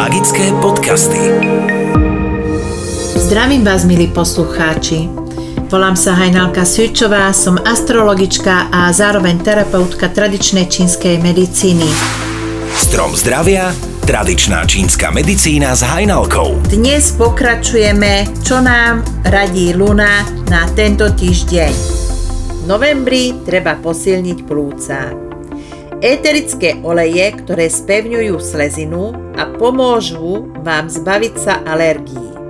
Magické podcasty. Zdravím vás, milí poslucháči. Volám sa Hajnalka Sujčová, som astrologička a zároveň terapeutka tradičnej čínskej medicíny. Strom zdravia, tradičná čínska medicína s Hajnalkou. Dnes pokračujeme, čo nám radí Luna na tento týždeň. V novembri treba posilniť plúca. Éterické oleje, ktoré spevňujú slezinu a pomôžu vám zbaviť sa alergií.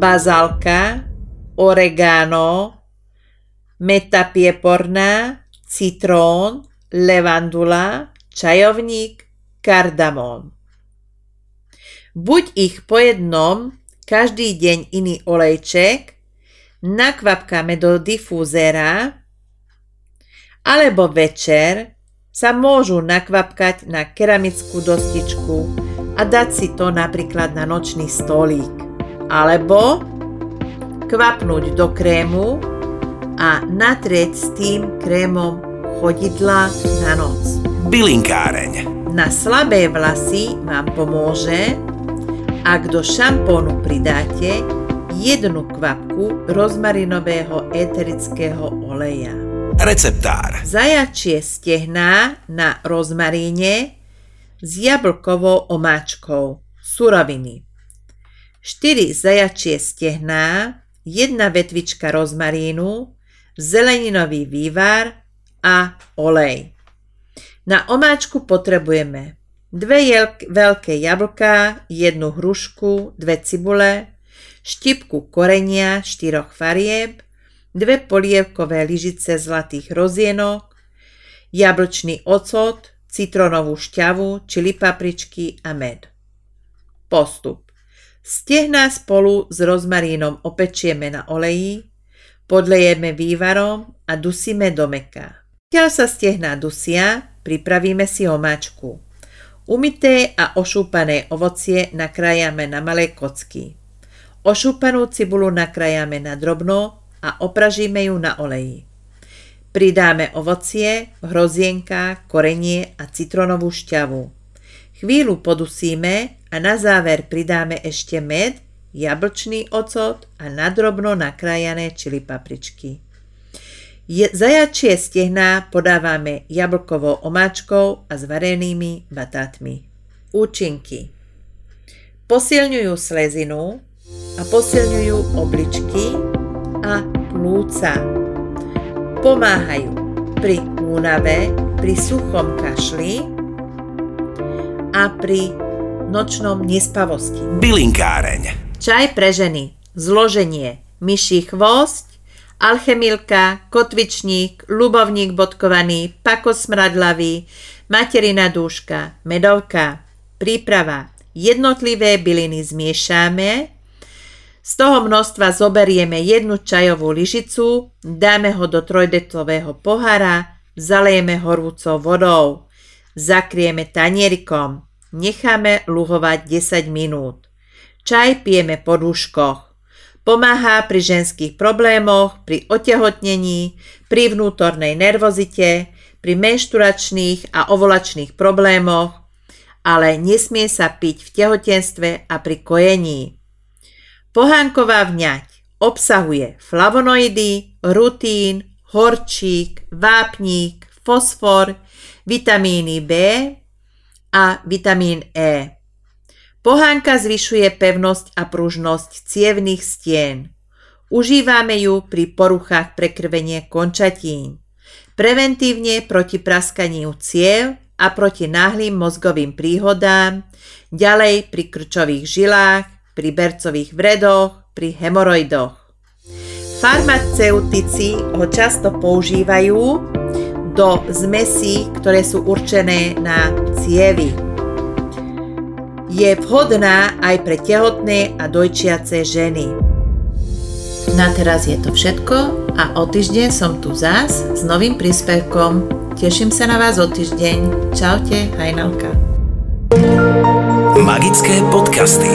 Bazálka, oregano, meta pieporná, citrón, levandula, čajovník, kardamón. Buď ich po jednom, každý deň iný olejček, nakvapkáme do difúzera alebo večer sa môžu nakvapkať na keramickú dostičku a dať si to napríklad na nočný stolík. Alebo kvapnúť do krému a natrieť s tým krémom chodidla na noc. Bylinkáreň. Na slabé vlasy vám pomôže, ak do šampónu pridáte jednu kvapku rozmarinového eterického oleja. Receptár. Zajačie stehná na rozmaríne s jablkovou omáčkou. Suroviny. 4 zajačie stehná, jedna vetvička rozmarínu, zeleninový vývar a olej. Na omáčku potrebujeme dve veľké jablká, jednu hrušku, dve cibule, štipku korenia štyroch farieb, dve polievkové lyžice zlatých rozienok, jablčný ocot, citronovú šťavu, čili papričky a med. Postup. Stehná spolu s rozmarínom opečieme na oleji, podlejeme vývarom a dusíme do meka. Keď sa stehná dusia, pripravíme si omáčku. Umité a ošúpané ovocie nakrájame na malé kocky. Ošúpanú cibulu nakrájame na drobno a opražíme ju na oleji. Pridáme ovocie, hrozienka, korenie a citronovú šťavu. Chvíľu podusíme a na záver pridáme ešte med, jablčný ocot a nadrobno nakrájané čili papričky. Je, zajačie stehná podávame jablkovou omáčkou a s varenými batátmi. Účinky Posilňujú slezinu a posilňujú obličky, a plúca. Pomáhajú pri únave, pri suchom kašli a pri nočnom nespavosti. Bylinkáreň. Čaj pre ženy. Zloženie. Myší chvost, alchemilka, kotvičník, ľubovník bodkovaný, pakosmradlavý, materina dúška, medovka. Príprava. Jednotlivé byliny zmiešame, z toho množstva zoberieme jednu čajovú lyžicu, dáme ho do trojdetlového pohára, zalejeme horúcou vodou. Zakrieme tanierikom. Necháme luhovať 10 minút. Čaj pijeme po dúškoch. Pomáha pri ženských problémoch, pri otehotnení, pri vnútornej nervozite, pri menšturačných a ovolačných problémoch, ale nesmie sa piť v tehotenstve a pri kojení. Pohánková vňať obsahuje flavonoidy, rutín, horčík, vápník, fosfor, vitamíny B a vitamín E. Pohánka zvyšuje pevnosť a pružnosť cievných stien. Užívame ju pri poruchách prekrvenie končatín. Preventívne proti praskaniu ciev a proti náhlým mozgovým príhodám, ďalej pri krčových žilách, pri bercových vredoch, pri hemoroidoch. Farmaceutici ho často používajú do zmesí, ktoré sú určené na cievy. Je vhodná aj pre tehotné a dojčiace ženy. Na teraz je to všetko a o týždeň som tu zás s novým príspevkom. Teším sa na vás o týždeň. Čaute, Hajnalka. Magické podcasty.